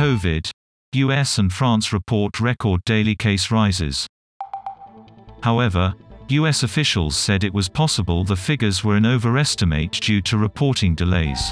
COVID. US and France report record daily case rises. However, US officials said it was possible the figures were an overestimate due to reporting delays.